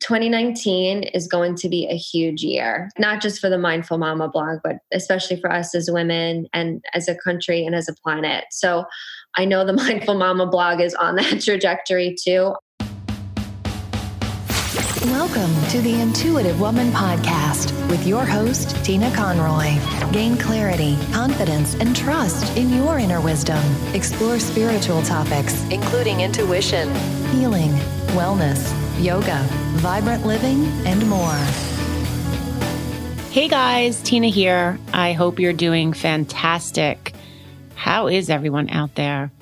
2019 is going to be a huge year, not just for the Mindful Mama blog, but especially for us as women and as a country and as a planet. So I know the Mindful Mama blog is on that trajectory too. Welcome to the Intuitive Woman Podcast with your host, Tina Conroy. Gain clarity, confidence, and trust in your inner wisdom. Explore spiritual topics, including intuition, healing, wellness, yoga, vibrant living, and more. Hey guys, Tina here. I hope you're doing fantastic. How is everyone out there?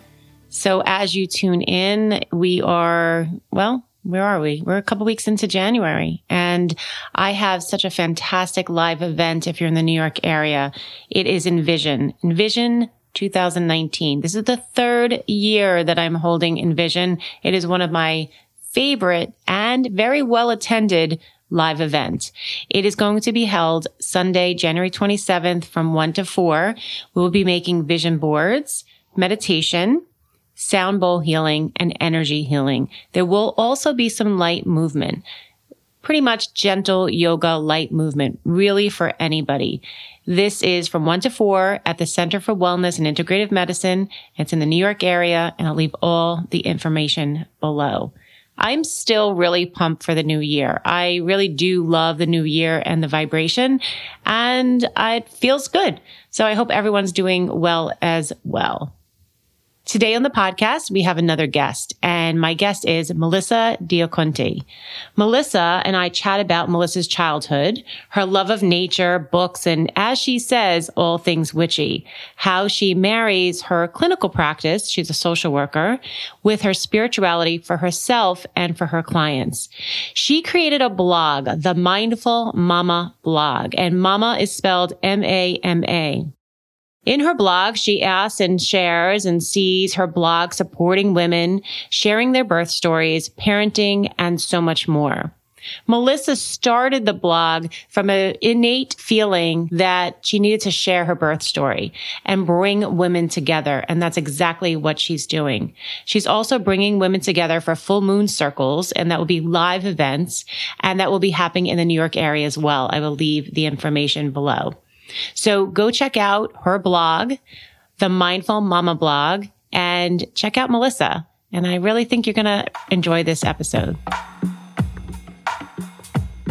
So, as you tune in, we are, well, where are we? We're a couple weeks into January and I have such a fantastic live event if you're in the New York area. It is Envision. Envision 2019. This is the third year that I'm holding Envision. It is one of my favorite and very well attended live event. It is going to be held Sunday, January 27th from 1 to 4. We will be making vision boards, meditation, sound bowl healing, and energy healing. There will also be some light movement. Pretty much gentle yoga, light movement, really for anybody. This is from one to four at the Center for Wellness and Integrative Medicine. It's in the New York area, and I'll leave all the information below. I'm still really pumped for the new year. I really do love the new year and the vibration and it feels good. So I hope everyone's doing well as well. Today on the podcast, we have another guest, and my guest is Melissa D'Acunti. Melissa and I chat about Melissa's childhood, her love of nature, books, and as she says, all things witchy, how she marries her clinical practice, she's a social worker, with her spirituality for herself and for her clients. She created a blog, the Mindful Mama blog, and Mama is spelled M-A-M-A. In her blog, she asks and shares and sees her blog supporting women, sharing their birth stories, parenting, and so much more. Melissa started the blog from an innate feeling that she needed to share her birth story and bring women together. And that's exactly what she's doing. She's also bringing women together for full moon circles and that will be live events and that will be happening in the New York area as well. I will leave the information below. So go check out her blog, the Mindful Mama blog, and check out Melissa. And I really think you're going to enjoy this episode.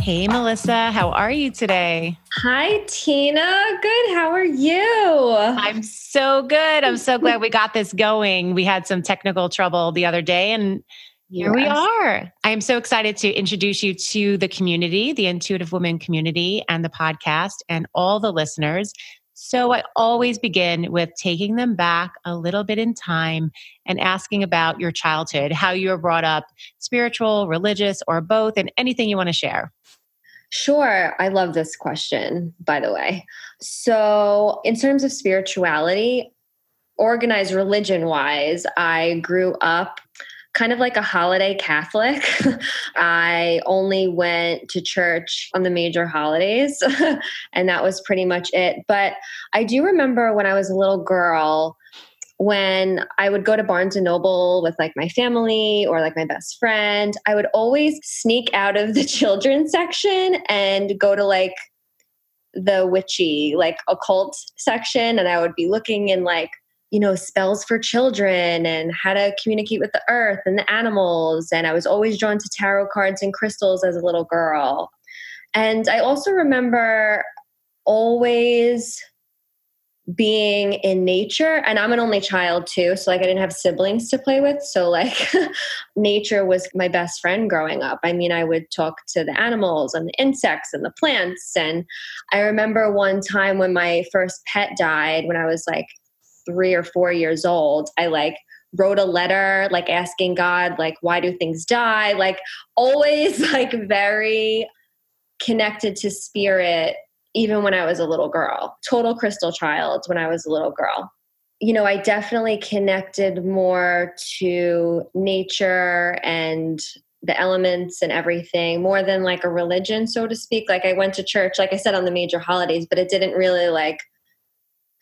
Hey, Melissa, how are you today? Hi, Tina. Good. How are you? I'm so good. I'm so glad we got this going. We had some technical trouble the other day and here we are. I am so excited to introduce you to the community, the Intuitive Women community, and the podcast, and all the listeners. So, I always begin with taking them back a little bit in time and asking about your childhood, how you were brought up, spiritual, religious, or both, and anything you want to share. Sure. I love this question, by the way. So, in terms of spirituality, organized religion wise, I grew up kind of like a holiday Catholic. I only went to church on the major holidays, and that was pretty much it. But I do remember when I was a little girl, when I would go to Barnes and Noble with like my family or like my best friend, I would always sneak out of the children's section and go to like the witchy, like occult section. And I would be looking in like you know, spells for children and how to communicate with the earth and the animals. And I was always drawn to tarot cards and crystals as a little girl. And I also remember always being in nature and i'm an only child too so like i didn't have siblings to play with so like nature was my best friend growing up i mean i would talk to the animals and the insects and the plants and i remember one time when my first pet died when i was like three or four years old, I like wrote a letter like asking God, like, why do things die? Like, always like very connected to spirit, even when I was a little girl. Total crystal child when I was a little girl. You know, I definitely connected more to nature and the elements and everything more than like a religion, so to speak. Like, I went to church, like I said, on the major holidays, but it didn't really like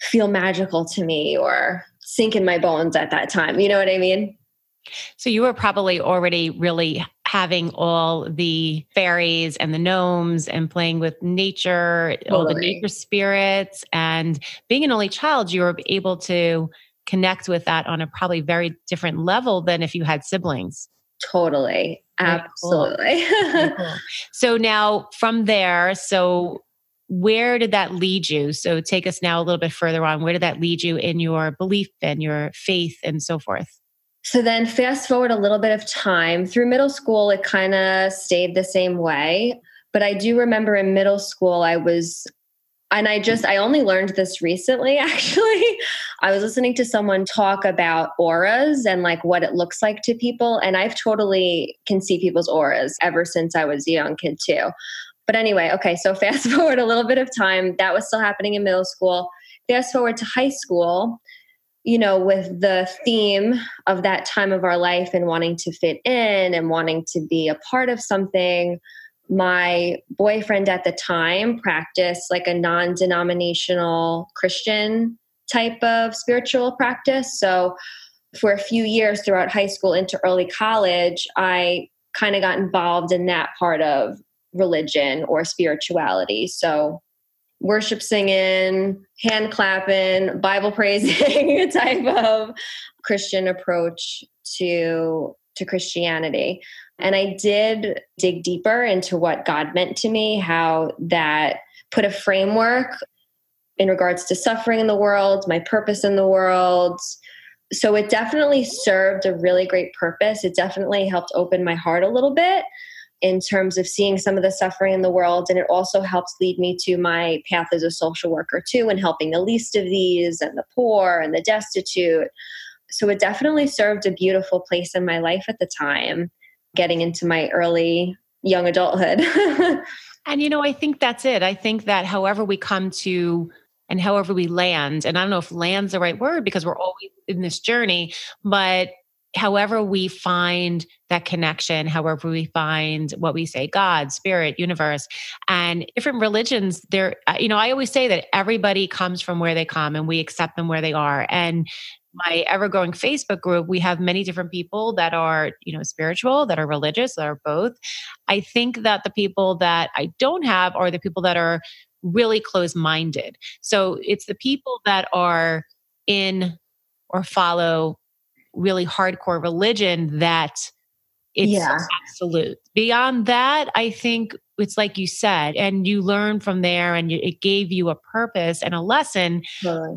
feel magical to me or sink in my bones at that time. You know what I mean? So you were probably already really having all the fairies and the gnomes and playing with nature, totally. all the nature spirits, and being an only child, you were able to connect with that on a probably very different level than if you had siblings. Totally. Absolutely. Cool. cool. So now from there, so where did that lead you? So take us now a little bit further on. Where did that lead you in your belief and your faith and so forth? So then, fast forward a little bit of time through middle school, it kind of stayed the same way. But I do remember in middle school, I was, and I just, I only learned this recently actually. I was listening to someone talk about auras and like what it looks like to people. And I've totally can see people's auras ever since I was a young kid too. But anyway, okay, so fast forward a little bit of time. That was still happening in middle school. Fast forward to high school, you know, with the theme of that time of our life and wanting to fit in and wanting to be a part of something. My boyfriend at the time practiced like a non denominational Christian type of spiritual practice. So, for a few years throughout high school into early college, I kind of got involved in that part of religion or spirituality. So, worship singing, hand clapping, Bible praising type of Christian approach to to Christianity. And I did dig deeper into what God meant to me, how that put a framework in regards to suffering in the world, my purpose in the world. So it definitely served a really great purpose. It definitely helped open my heart a little bit in terms of seeing some of the suffering in the world. And it also helps lead me to my path as a social worker, too, and helping the least of these and the poor and the destitute. So it definitely served a beautiful place in my life at the time, getting into my early young adulthood. and, you know, I think that's it. I think that however we come to and however we land, and I don't know if land's the right word because we're always in this journey, but however we find that connection, however we find what we say, God, spirit, universe, and different religions, there, uh, you know, I always say that everybody comes from where they come and we accept them where they are. And my ever growing Facebook group, we have many different people that are, you know, spiritual, that are religious, that are both. I think that the people that I don't have are the people that are really close minded. So it's the people that are in or follow really hardcore religion that it's yeah. absolute. Beyond that, I think it's like you said, and you learn from there, and it gave you a purpose and a lesson.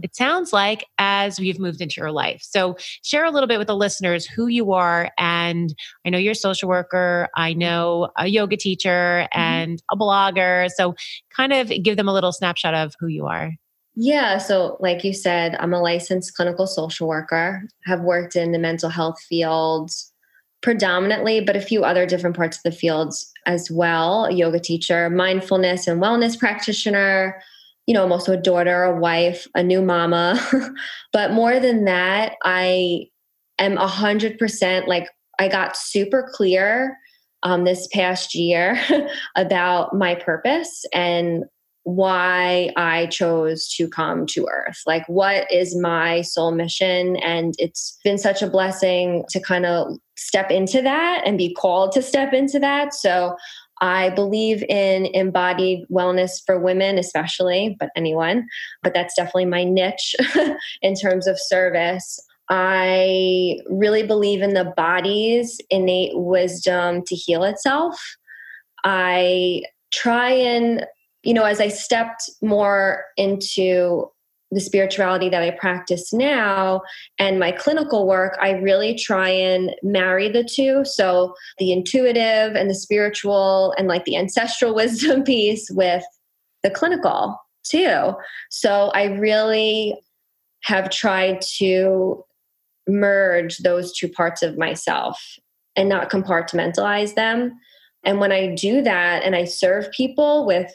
It sounds like as we've moved into your life. So, share a little bit with the listeners who you are. And I know you're a social worker, I know a yoga teacher, mm-hmm. and a blogger. So, kind of give them a little snapshot of who you are. Yeah. So, like you said, I'm a licensed clinical social worker, have worked in the mental health field predominantly, but a few other different parts of the fields as well. Yoga teacher, mindfulness and wellness practitioner. You know, I'm also a daughter, a wife, a new mama. but more than that, I am 100% like, I got super clear um, this past year about my purpose and why I chose to come to Earth. Like, what is my soul mission? And it's been such a blessing to kind of step into that and be called to step into that. So, I believe in embodied wellness for women, especially, but anyone. But that's definitely my niche in terms of service. I really believe in the body's innate wisdom to heal itself. I try and you know, as I stepped more into the spirituality that I practice now and my clinical work, I really try and marry the two. So the intuitive and the spiritual and like the ancestral wisdom piece with the clinical too. So I really have tried to merge those two parts of myself and not compartmentalize them. And when I do that and I serve people with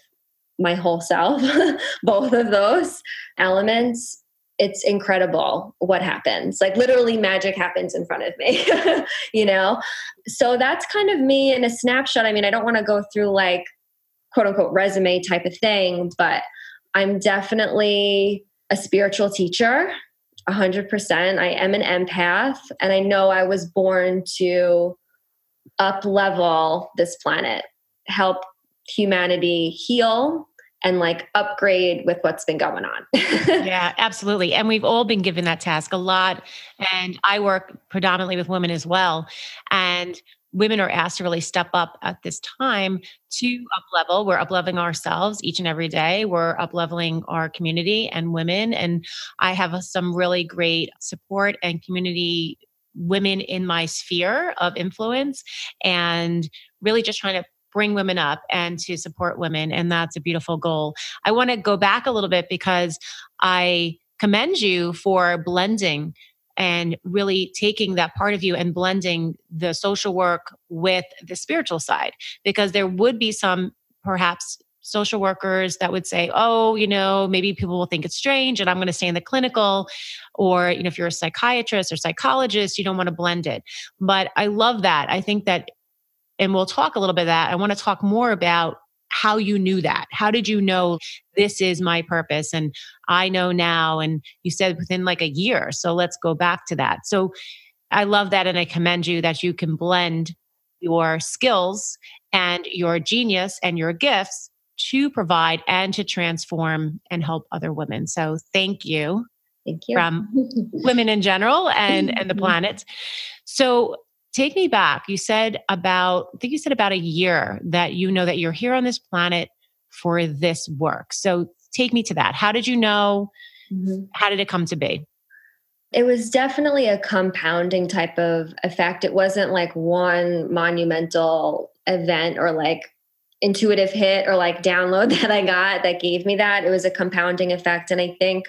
my whole self, both of those elements, it's incredible what happens. Like literally magic happens in front of me, you know? So that's kind of me in a snapshot. I mean, I don't want to go through like quote unquote resume type of thing, but I'm definitely a spiritual teacher, 100%. I am an empath, and I know I was born to up level this planet, help humanity heal and like upgrade with what's been going on. yeah, absolutely. And we've all been given that task a lot. And I work predominantly with women as well. And women are asked to really step up at this time to up level. We're up leveling ourselves each and every day. We're up leveling our community and women. And I have uh, some really great support and community women in my sphere of influence and really just trying to bring women up and to support women. And that's a beautiful goal. I want to go back a little bit because I commend you for blending and really taking that part of you and blending the social work with the spiritual side because there would be some perhaps social workers that would say oh you know maybe people will think it's strange and i'm going to stay in the clinical or you know if you're a psychiatrist or psychologist you don't want to blend it but i love that i think that and we'll talk a little bit of that i want to talk more about how you knew that. How did you know this is my purpose? And I know now. And you said within like a year. So let's go back to that. So I love that. And I commend you that you can blend your skills and your genius and your gifts to provide and to transform and help other women. So thank you. Thank you. From women in general and, and the planet. So take me back. You said about, I think you said about a year that you know that you're here on this planet for this work. So take me to that. How did you know? Mm-hmm. How did it come to be? It was definitely a compounding type of effect. It wasn't like one monumental event or like intuitive hit or like download that I got that gave me that. It was a compounding effect. And I think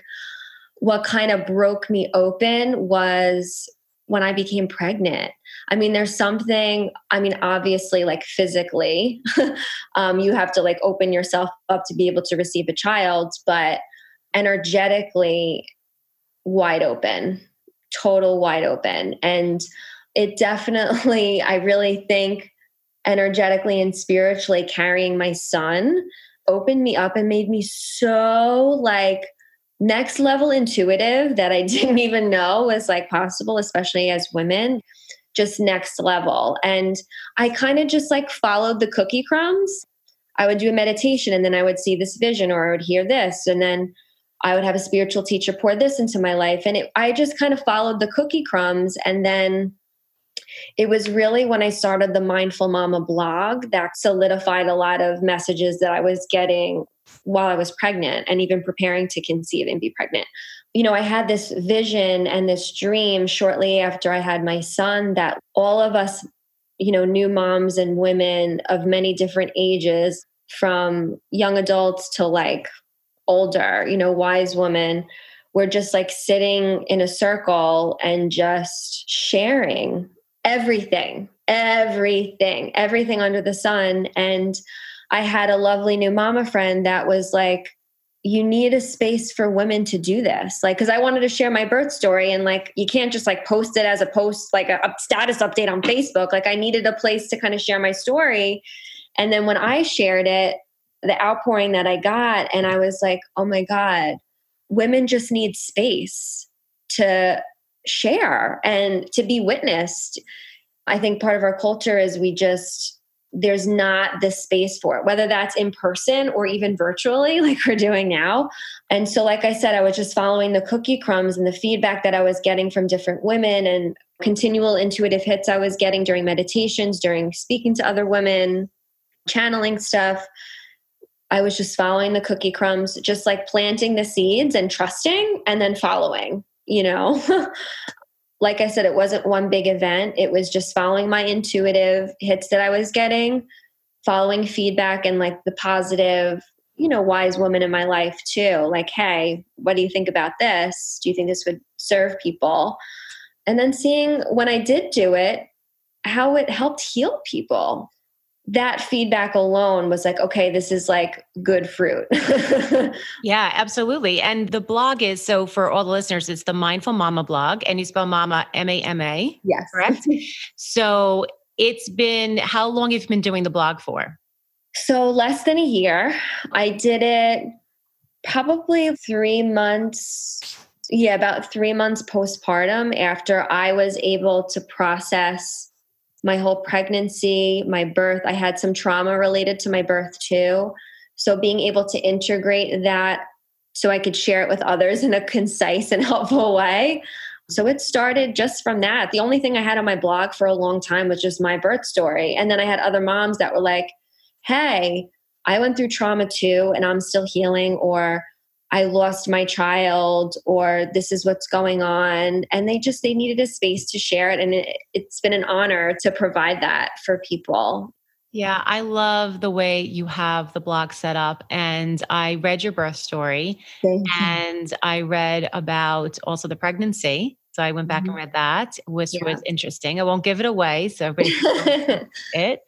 what kind of broke me open was when I became pregnant. I mean, there's something, I mean, obviously, like physically, um, you have to like open yourself up to be able to receive a child, but energetically, wide open, total wide open. And it definitely, I really think, energetically and spiritually carrying my son opened me up and made me so like next level intuitive that I didn't even know was like possible, especially as women, just next level. And I kind of just like followed the cookie crumbs. I would do a meditation and then I would see this vision or I would hear this. And then I would have a spiritual teacher pour this into my life. And it, I just kind of followed the cookie crumbs. And then it was really when I started the Mindful Mama blog that solidified a lot of messages that I was getting while I was pregnant and even preparing to conceive and be pregnant. You know, I had this vision and this dream shortly after I had my son that all of us, you know, new moms and women of many different ages, from young adults to like older, you know, wise women, were just like sitting in a circle and just sharing everything, everything, everything under the sun. And I had a lovely new mama friend that was like, you need a space for women to do this. Like, cause I wanted to share my birth story and like, you can't just like post it as a post, like a, a status update on Facebook. Like, I needed a place to kind of share my story. And then when I shared it, the outpouring that I got, and I was like, oh my God, women just need space to share and to be witnessed. I think part of our culture is we just, there's not the space for it, whether that's in person or even virtually, like we're doing now. And so, like I said, I was just following the cookie crumbs and the feedback that I was getting from different women and continual intuitive hits I was getting during meditations, during speaking to other women, channeling stuff. I was just following the cookie crumbs, just like planting the seeds and trusting and then following, you know? like I said, it wasn't one big event. It was just following my intuitive hits that I was getting, following feedback and like the positive, you know, wise woman in my life too. Like, hey, what do you think about this? Do you think this would serve people? And then seeing when I did do it, how it helped heal people that feedback alone was like, okay, this is like good fruit. yeah, absolutely. And the blog is so for all the listeners, it's the Mindful Mama blog, and you spell Mama M A M A. Yes. Correct. so it's been how long have you been doing the blog for? So less than a year. I did it probably three months. Yeah, about three months postpartum after I was able to process my whole pregnancy, my birth. I had some trauma related to my birth too. So being able to integrate that so I could share it with others in a concise and helpful way. So it started just from that. The only thing I had on my blog for a long time was just my birth story. And then I had other moms that were like, hey, I went through trauma too, and I'm still healing, or I lost my child, or this is what's going on. And they just, they needed a space to share it. And it, it's been an honor to provide that for people. Yeah, I love the way you have the blog set up. And I read your birth story and I read about also the pregnancy. So I went back mm-hmm. and read that, which yeah. was interesting. I won't give it away. So everybody it.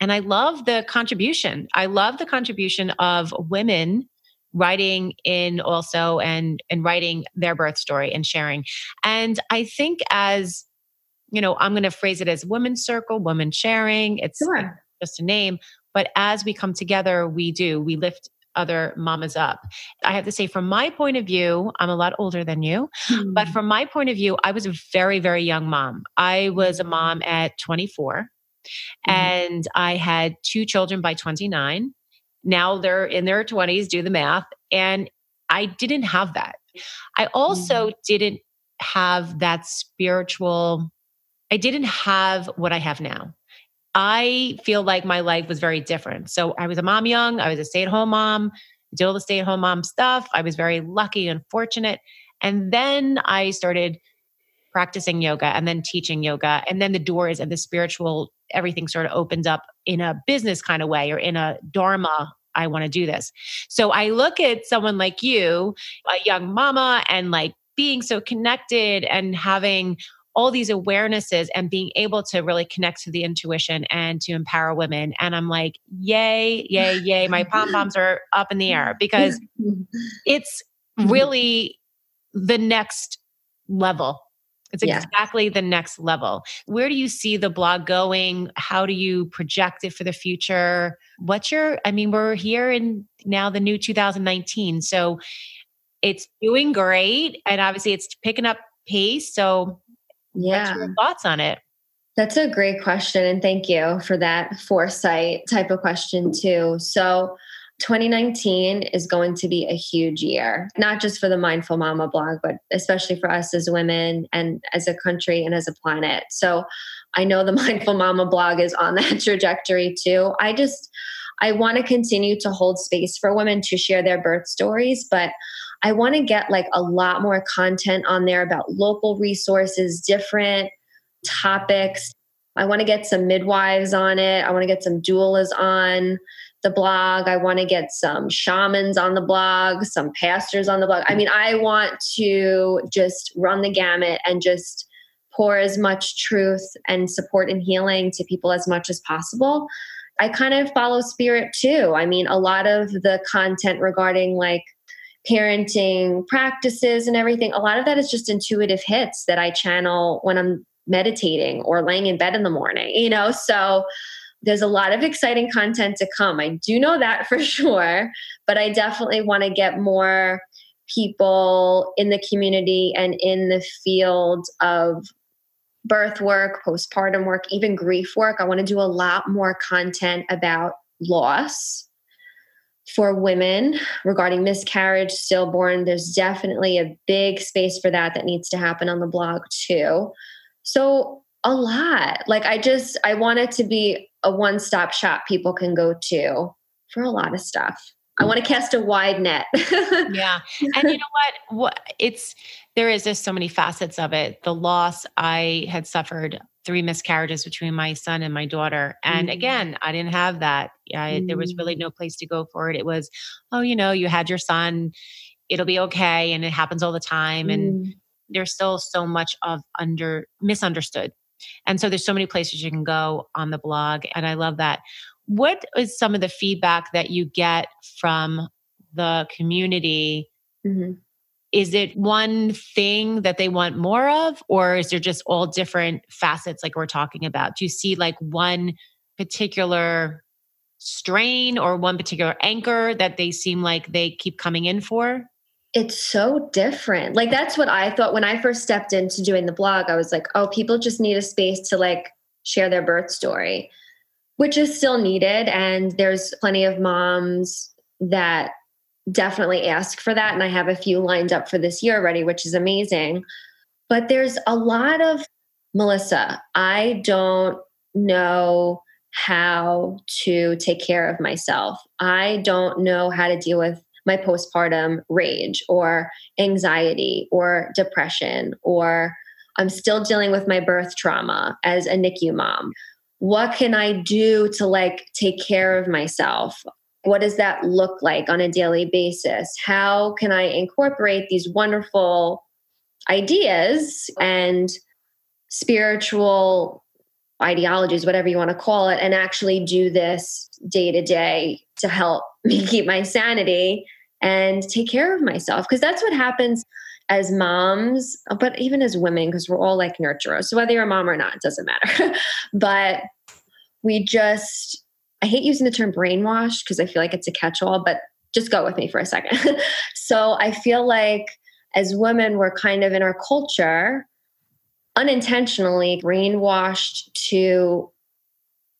And I love the contribution. I love the contribution of women writing in also and and writing their birth story and sharing. And I think as you know, I'm going to phrase it as women's circle, women sharing. It's sure just a name. But as we come together, we do, we lift other mamas up. I have to say, from my point of view, I'm a lot older than you, mm-hmm. but from my point of view, I was a very, very young mom. I was a mom at 24 mm-hmm. and I had two children by 29. Now they're in their 20s, do the math. And I didn't have that. I also mm-hmm. didn't have that spiritual, I didn't have what I have now. I feel like my life was very different. So I was a mom young, I was a stay at home mom, did all the stay at home mom stuff. I was very lucky and fortunate. And then I started practicing yoga and then teaching yoga. And then the doors and the spiritual, everything sort of opens up in a business kind of way or in a dharma. I want to do this. So I look at someone like you, a young mama, and like being so connected and having all these awarenesses and being able to really connect to the intuition and to empower women. And I'm like, yay, yay, yay. My pom poms are up in the air because it's really the next level. It's exactly yeah. the next level. Where do you see the blog going? How do you project it for the future? What's your, I mean, we're here in now the new 2019. So it's doing great. And obviously it's picking up pace. So yeah. What's your thoughts on it? That's a great question. And thank you for that foresight type of question, too. So, 2019 is going to be a huge year, not just for the Mindful Mama blog, but especially for us as women and as a country and as a planet. So, I know the Mindful Mama blog is on that trajectory too. I just, I want to continue to hold space for women to share their birth stories, but I want to get like a lot more content on there about local resources, different topics. I want to get some midwives on it. I want to get some doulas on the blog. I want to get some shamans on the blog, some pastors on the blog. I mean, I want to just run the gamut and just pour as much truth and support and healing to people as much as possible. I kind of follow spirit too. I mean, a lot of the content regarding like parenting practices and everything, a lot of that is just intuitive hits that I channel when I'm meditating or laying in bed in the morning, you know? So there's a lot of exciting content to come. I do know that for sure, but I definitely want to get more people in the community and in the field of birth work, postpartum work, even grief work. I want to do a lot more content about loss for women regarding miscarriage, stillborn. There's definitely a big space for that that needs to happen on the blog too. So, a lot. Like, I just, I want it to be a one stop shop people can go to for a lot of stuff. I want to cast a wide net. yeah. And you know what? What it's there is just so many facets of it. The loss I had suffered three miscarriages between my son and my daughter. And mm-hmm. again, I didn't have that. I, mm-hmm. There was really mm. no place to go for it. It was, oh, you know, you had your son, it'll be okay. And it happens all the time. Mm-hmm. And mm. there's still so much of under misunderstood. And so there's so many places you can go on the blog. And I love that. What is some of the feedback that you get from the community mm-hmm. Is it one thing that they want more of, or is there just all different facets like we're talking about? Do you see like one particular strain or one particular anchor that they seem like they keep coming in for? It's so different. Like that's what I thought when I first stepped into doing the blog. I was like, oh, people just need a space to like share their birth story, which is still needed. And there's plenty of moms that definitely ask for that. And I have a few lined up for this year already, which is amazing. But there's a lot of, Melissa, I don't know how to take care of myself. I don't know how to deal with my postpartum rage or anxiety or depression, or I'm still dealing with my birth trauma as a NICU mom. What can I do to like take care of myself? What does that look like on a daily basis? How can I incorporate these wonderful ideas and spiritual ideologies, whatever you want to call it, and actually do this day to day to help me keep my sanity and take care of myself? Because that's what happens as moms, but even as women, because we're all like nurturers. So whether you're a mom or not, it doesn't matter. but we just I hate using the term brainwash because I feel like it's a catch all, but just go with me for a second. so I feel like as women, we're kind of in our culture unintentionally brainwashed to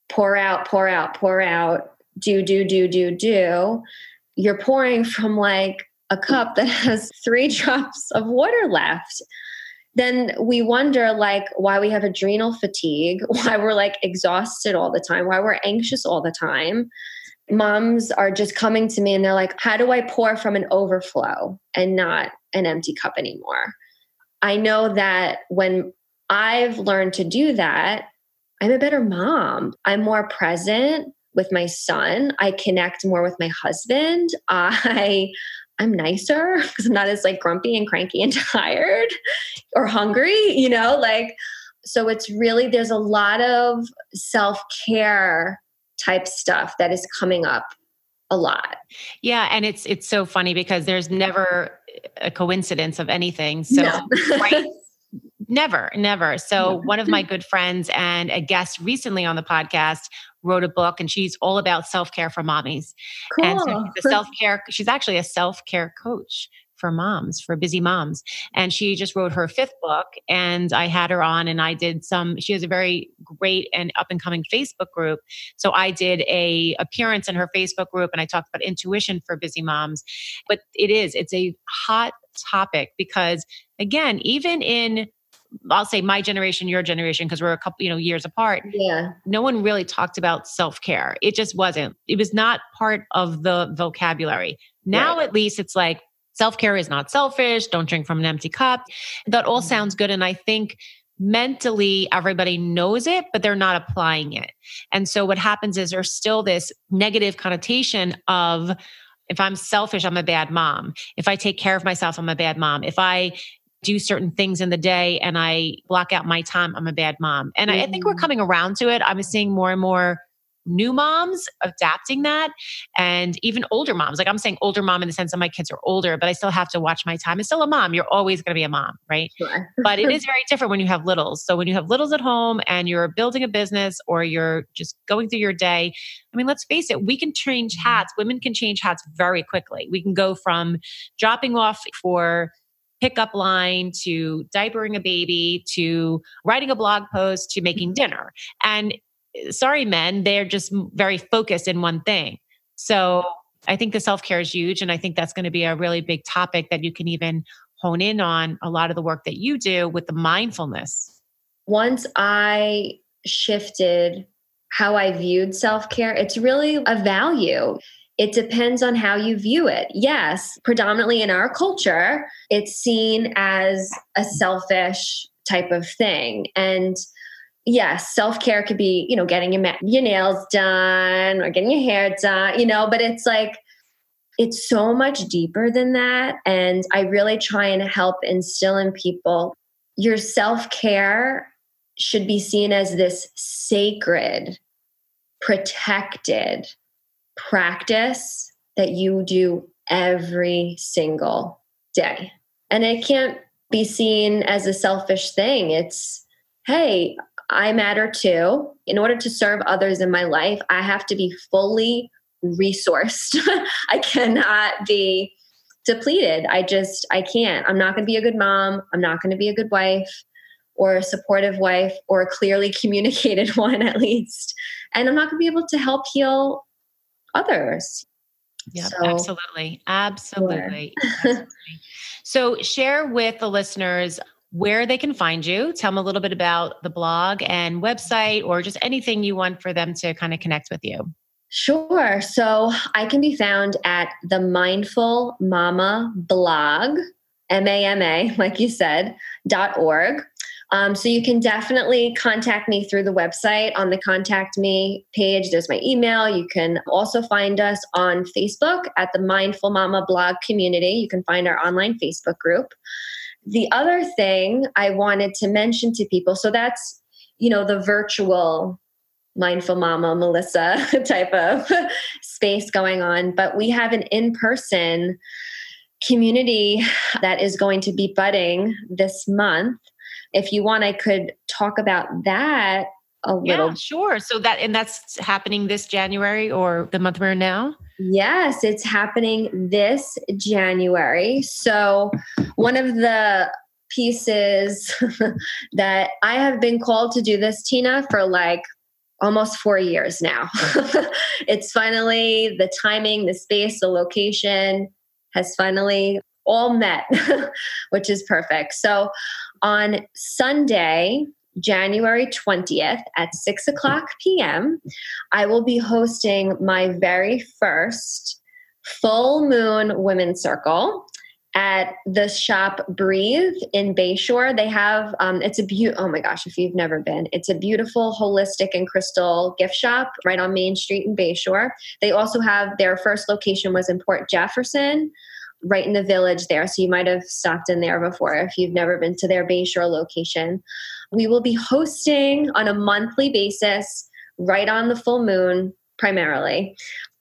pour out, pour out, pour out, do, do, do, do, do. You're pouring from like a cup that has three drops of water left then we wonder like why we have adrenal fatigue, why we're like exhausted all the time, why we're anxious all the time. Moms are just coming to me and they're like, how do I pour from an overflow and not an empty cup anymore? I know that when I've learned to do that, I'm a better mom. I'm more present with my son. I connect more with my husband. I I'm nicer because I'm not as like grumpy and cranky and tired or hungry, you know, like so it's really there's a lot of self-care type stuff that is coming up a lot. Yeah, and it's it's so funny because there's never a coincidence of anything. So no. right, never, never. So one of my good friends and a guest recently on the podcast wrote a book and she's all about self-care for mommies. Cool. And so the self-care, she's actually a self-care coach for moms, for busy moms. And she just wrote her fifth book and I had her on and I did some she has a very great and up and coming Facebook group. So I did a appearance in her Facebook group and I talked about intuition for busy moms. But it is it's a hot topic because again, even in I'll say my generation, your generation, because we're a couple, you know, years apart. Yeah. No one really talked about self care. It just wasn't. It was not part of the vocabulary. Now, right. at least, it's like self care is not selfish. Don't drink from an empty cup. That all mm-hmm. sounds good. And I think mentally everybody knows it, but they're not applying it. And so what happens is there's still this negative connotation of, if I'm selfish, I'm a bad mom. If I take care of myself, I'm a bad mom. If I do certain things in the day and I block out my time, I'm a bad mom. And mm-hmm. I, I think we're mm-hmm. coming around to it. I'm seeing more and more new moms adapting that and even older moms like i'm saying older mom in the sense that my kids are older but i still have to watch my time i'm still a mom you're always going to be a mom right sure. but it is very different when you have littles so when you have littles at home and you're building a business or you're just going through your day i mean let's face it we can change hats women can change hats very quickly we can go from dropping off for pickup line to diapering a baby to writing a blog post to making mm-hmm. dinner. And eh, sorry, men, they're just very focused in one thing. So I think the self care is huge. And I think that's going to be a really big topic that you can even hone in on a lot of the work that you do with the mindfulness. Once I shifted how I viewed self care, it's really a value. It depends on how you view it. Yes, predominantly in our culture, it's seen as a selfish type of thing. And yes, self care could be, you know, getting your, your nails done or getting your hair done, you know, but it's like, it's so much deeper than that. And I really try and help instill in people your self care should be seen as this sacred, protected, practice that you do every single day. And it can't be seen as a selfish thing. It's, hey, I matter too. In order to serve others in my life, I have to be fully resourced. I cannot be depleted. I just, I can't. I'm not going to be a good mom. I'm not going to be a good wife. or a supportive wife or a clearly communicated one at least. And I'm not going to be able to help heal others. Yeah, so, absolutely. Absolutely. Sure. absolutely. So, share with the listeners where they can find you. Tell them a little bit about the blog and website or just anything you want for them to kind of connect with you. Sure. So I can be found at the Mindful Mama blog, M A M A, like you said, dot org. Um, so you can definitely contact me through the website on the contact me page. There's my email. You can also find us on Facebook at the Mindful Mama blog community. You can find our online Facebook group. The other thing I wanted to mention to people so that's, you know, the virtual mindful mama melissa type of space going on but we have an in-person community that is going to be budding this month if you want i could talk about that a little yeah, sure. So that and that's happening this january or the month we're now? Yes it's happening this january. So one of the pieces that i have been called to do this tina for like almost four years now. it's finally the timing, the space, the location has finally all met, which is perfect. So on Sunday, January 20th at 6 o'clock p.m., I will be hosting my very first full moon women's circle at the shop Breathe in Bayshore. They have um, it's a beautiful. Oh my gosh, if you've never been, it's a beautiful holistic and crystal gift shop right on Main Street in Bayshore. They also have their first location was in Port Jefferson, right in the village there. So you might have stopped in there before if you've never been to their Bayshore location. We will be hosting on a monthly basis, right on the full moon primarily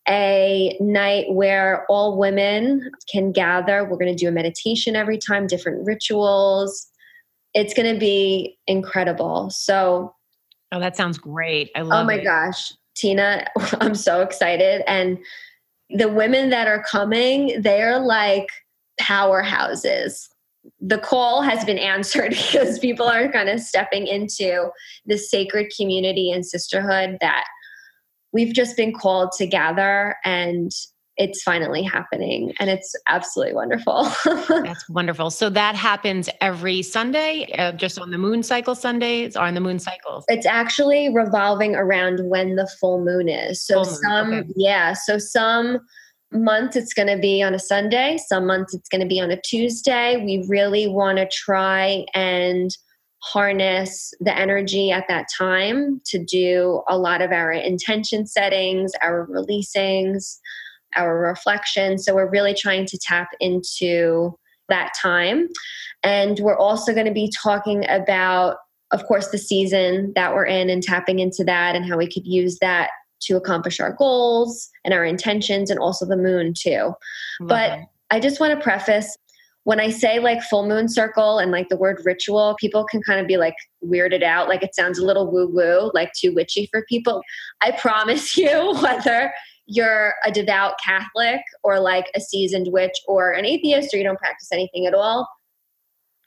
a night where all women can gather. We're going to do a meditation every time, different rituals. It's going to be incredible. So, oh, that sounds great. I oh love it. Oh my it. gosh, Tina, I'm so excited. And the women that are coming, they're like powerhouses. The call has been answered because people are kind of stepping into the sacred community and sisterhood that we've just been called to gather and it's finally happening and it's absolutely wonderful. That's wonderful. So that happens every Sunday, uh, just on the moon cycle Sundays or on the moon cycles? It's actually revolving around when the full moon is. So moon, some, okay. yeah, so some months it's going to be on a Sunday, some months it's going to be on a Tuesday. We really want to try and harness the energy at that time to do a lot of our intention settings, our releasings, our reflection. So we're really trying to tap into that time. And we're also going to be talking about, of course, the season that we're in and tapping into that and how we could use that to accomplish our goals and our intentions and also the moon too. Love but. I just want to preface when I say like full moon circle and like the word ritual, people can kind of be like weirded out. Like it sounds a little woo woo, like too witchy for people. I promise you, whether you're a devout Catholic or like a seasoned witch or an atheist or you don't practice anything at all,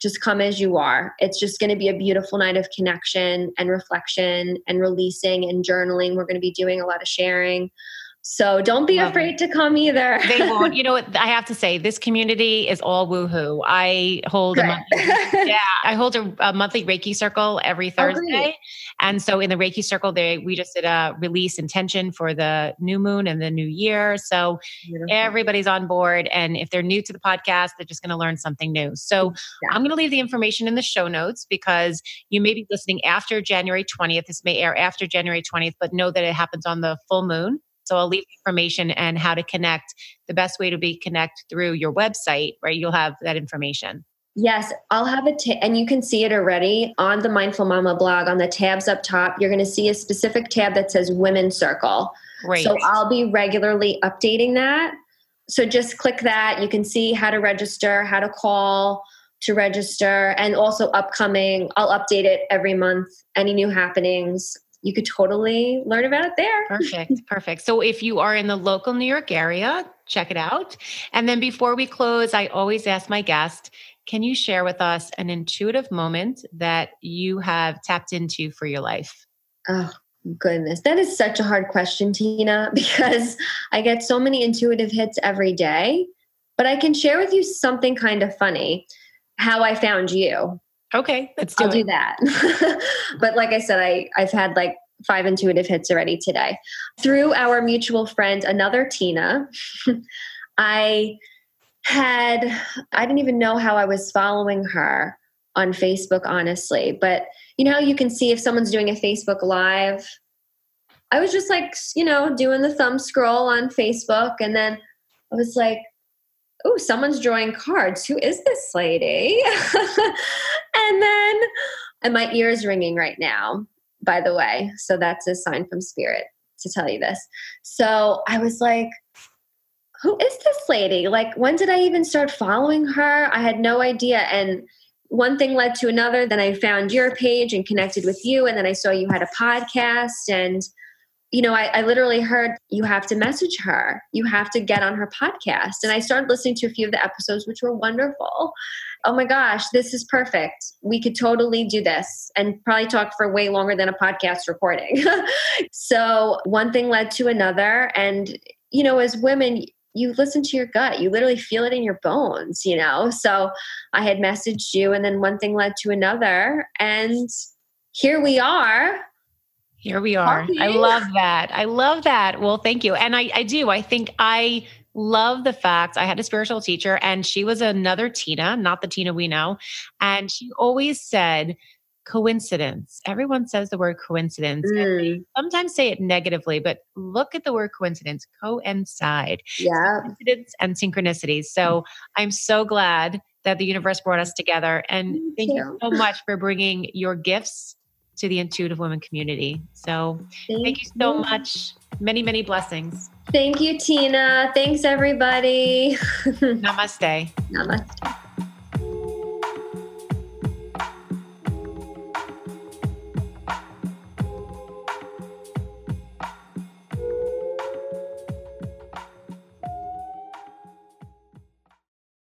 just come as you are. It's just going to be a beautiful night of connection and reflection and releasing and journaling. We're going to be doing a lot of sharing. So don't be Love afraid it. to come either. they won't. You know what? I have to say, this community is all woohoo. I hold a monthly, yeah, I hold a, a, monthly Reiki circle every oh, Thursday, oh, and so in the Reiki circle, they we just did a release intention for the new moon and the new year. So Beautiful. everybody's on board, and if they're new to the podcast, they're just going to learn something new. So yeah. I'm going to leave the information in the show notes because you may be listening after January 20th. This may air after January 20th, but know that it happens on the full moon. So I'll leave information and how to connect. The best way to be connect through your website, right? You'll have that information. Yes, I'll have it, ta- and you can see it already on the Mindful Mama blog. On the tabs up top, you're going to see a specific tab that says Women's Circle. Great. So I'll be regularly updating that. So just click that. You can see how to register, how to call to register, and also upcoming. I'll update it every month. Any new happenings, you could totally learn about it there. Perfect. Perfect. So if you are in the local New York area, check it out. And then before we close, I always ask my guest, can you share with us an intuitive moment that you have tapped into for your life? Oh, goodness. That is such a hard question, Tina, because I get so many intuitive hits every day. But I can share with you something kind of funny how I found you. Okay, let's do I'll it. do that. but like I said, I, I've had like five intuitive hits already today. Through our mutual friend, another Tina, I had, I didn't even know how I was following her on Facebook, honestly. But you know, you can see if someone's doing a Facebook Live. I was just like, you know, doing the thumb scroll on Facebook. And then I was like, oh, someone's drawing cards. Who is this lady? and then, and my ear is ringing right now, by the way. So that's a sign from spirit to tell you this. So I was like, who is this lady? Like, when did I even start following her? I had no idea. And one thing led to another. Then I found your page and connected with you. And then I saw you had a podcast. And, you know, I, I, literally heard you have to message her. You have to get on her podcast. And I started listening to a few of the episodes, which were wonderful. Oh my gosh, this is perfect. We could totally do this and probably talk for way longer than a podcast recording. so one thing led to another. And, you know, as women, you listen to your gut. You literally feel it in your bones, you know? So I had messaged you, and then one thing led to another. And here we are. Here we are. I love that. I love that. Well, thank you. And I, I do. I think I love the fact I had a spiritual teacher, and she was another Tina, not the Tina we know. And she always said, coincidence. Everyone says the word coincidence. Mm. sometimes say it negatively, but look at the word coincidence, coincide. Yeah. Coincidence and synchronicities. So I'm so glad that the universe brought us together. And thank, thank you. you so much for bringing your gifts to the intuitive women community. So thank, thank you so you. much. Many, many blessings. Thank you, Tina. Thanks, everybody. Namaste. Namaste.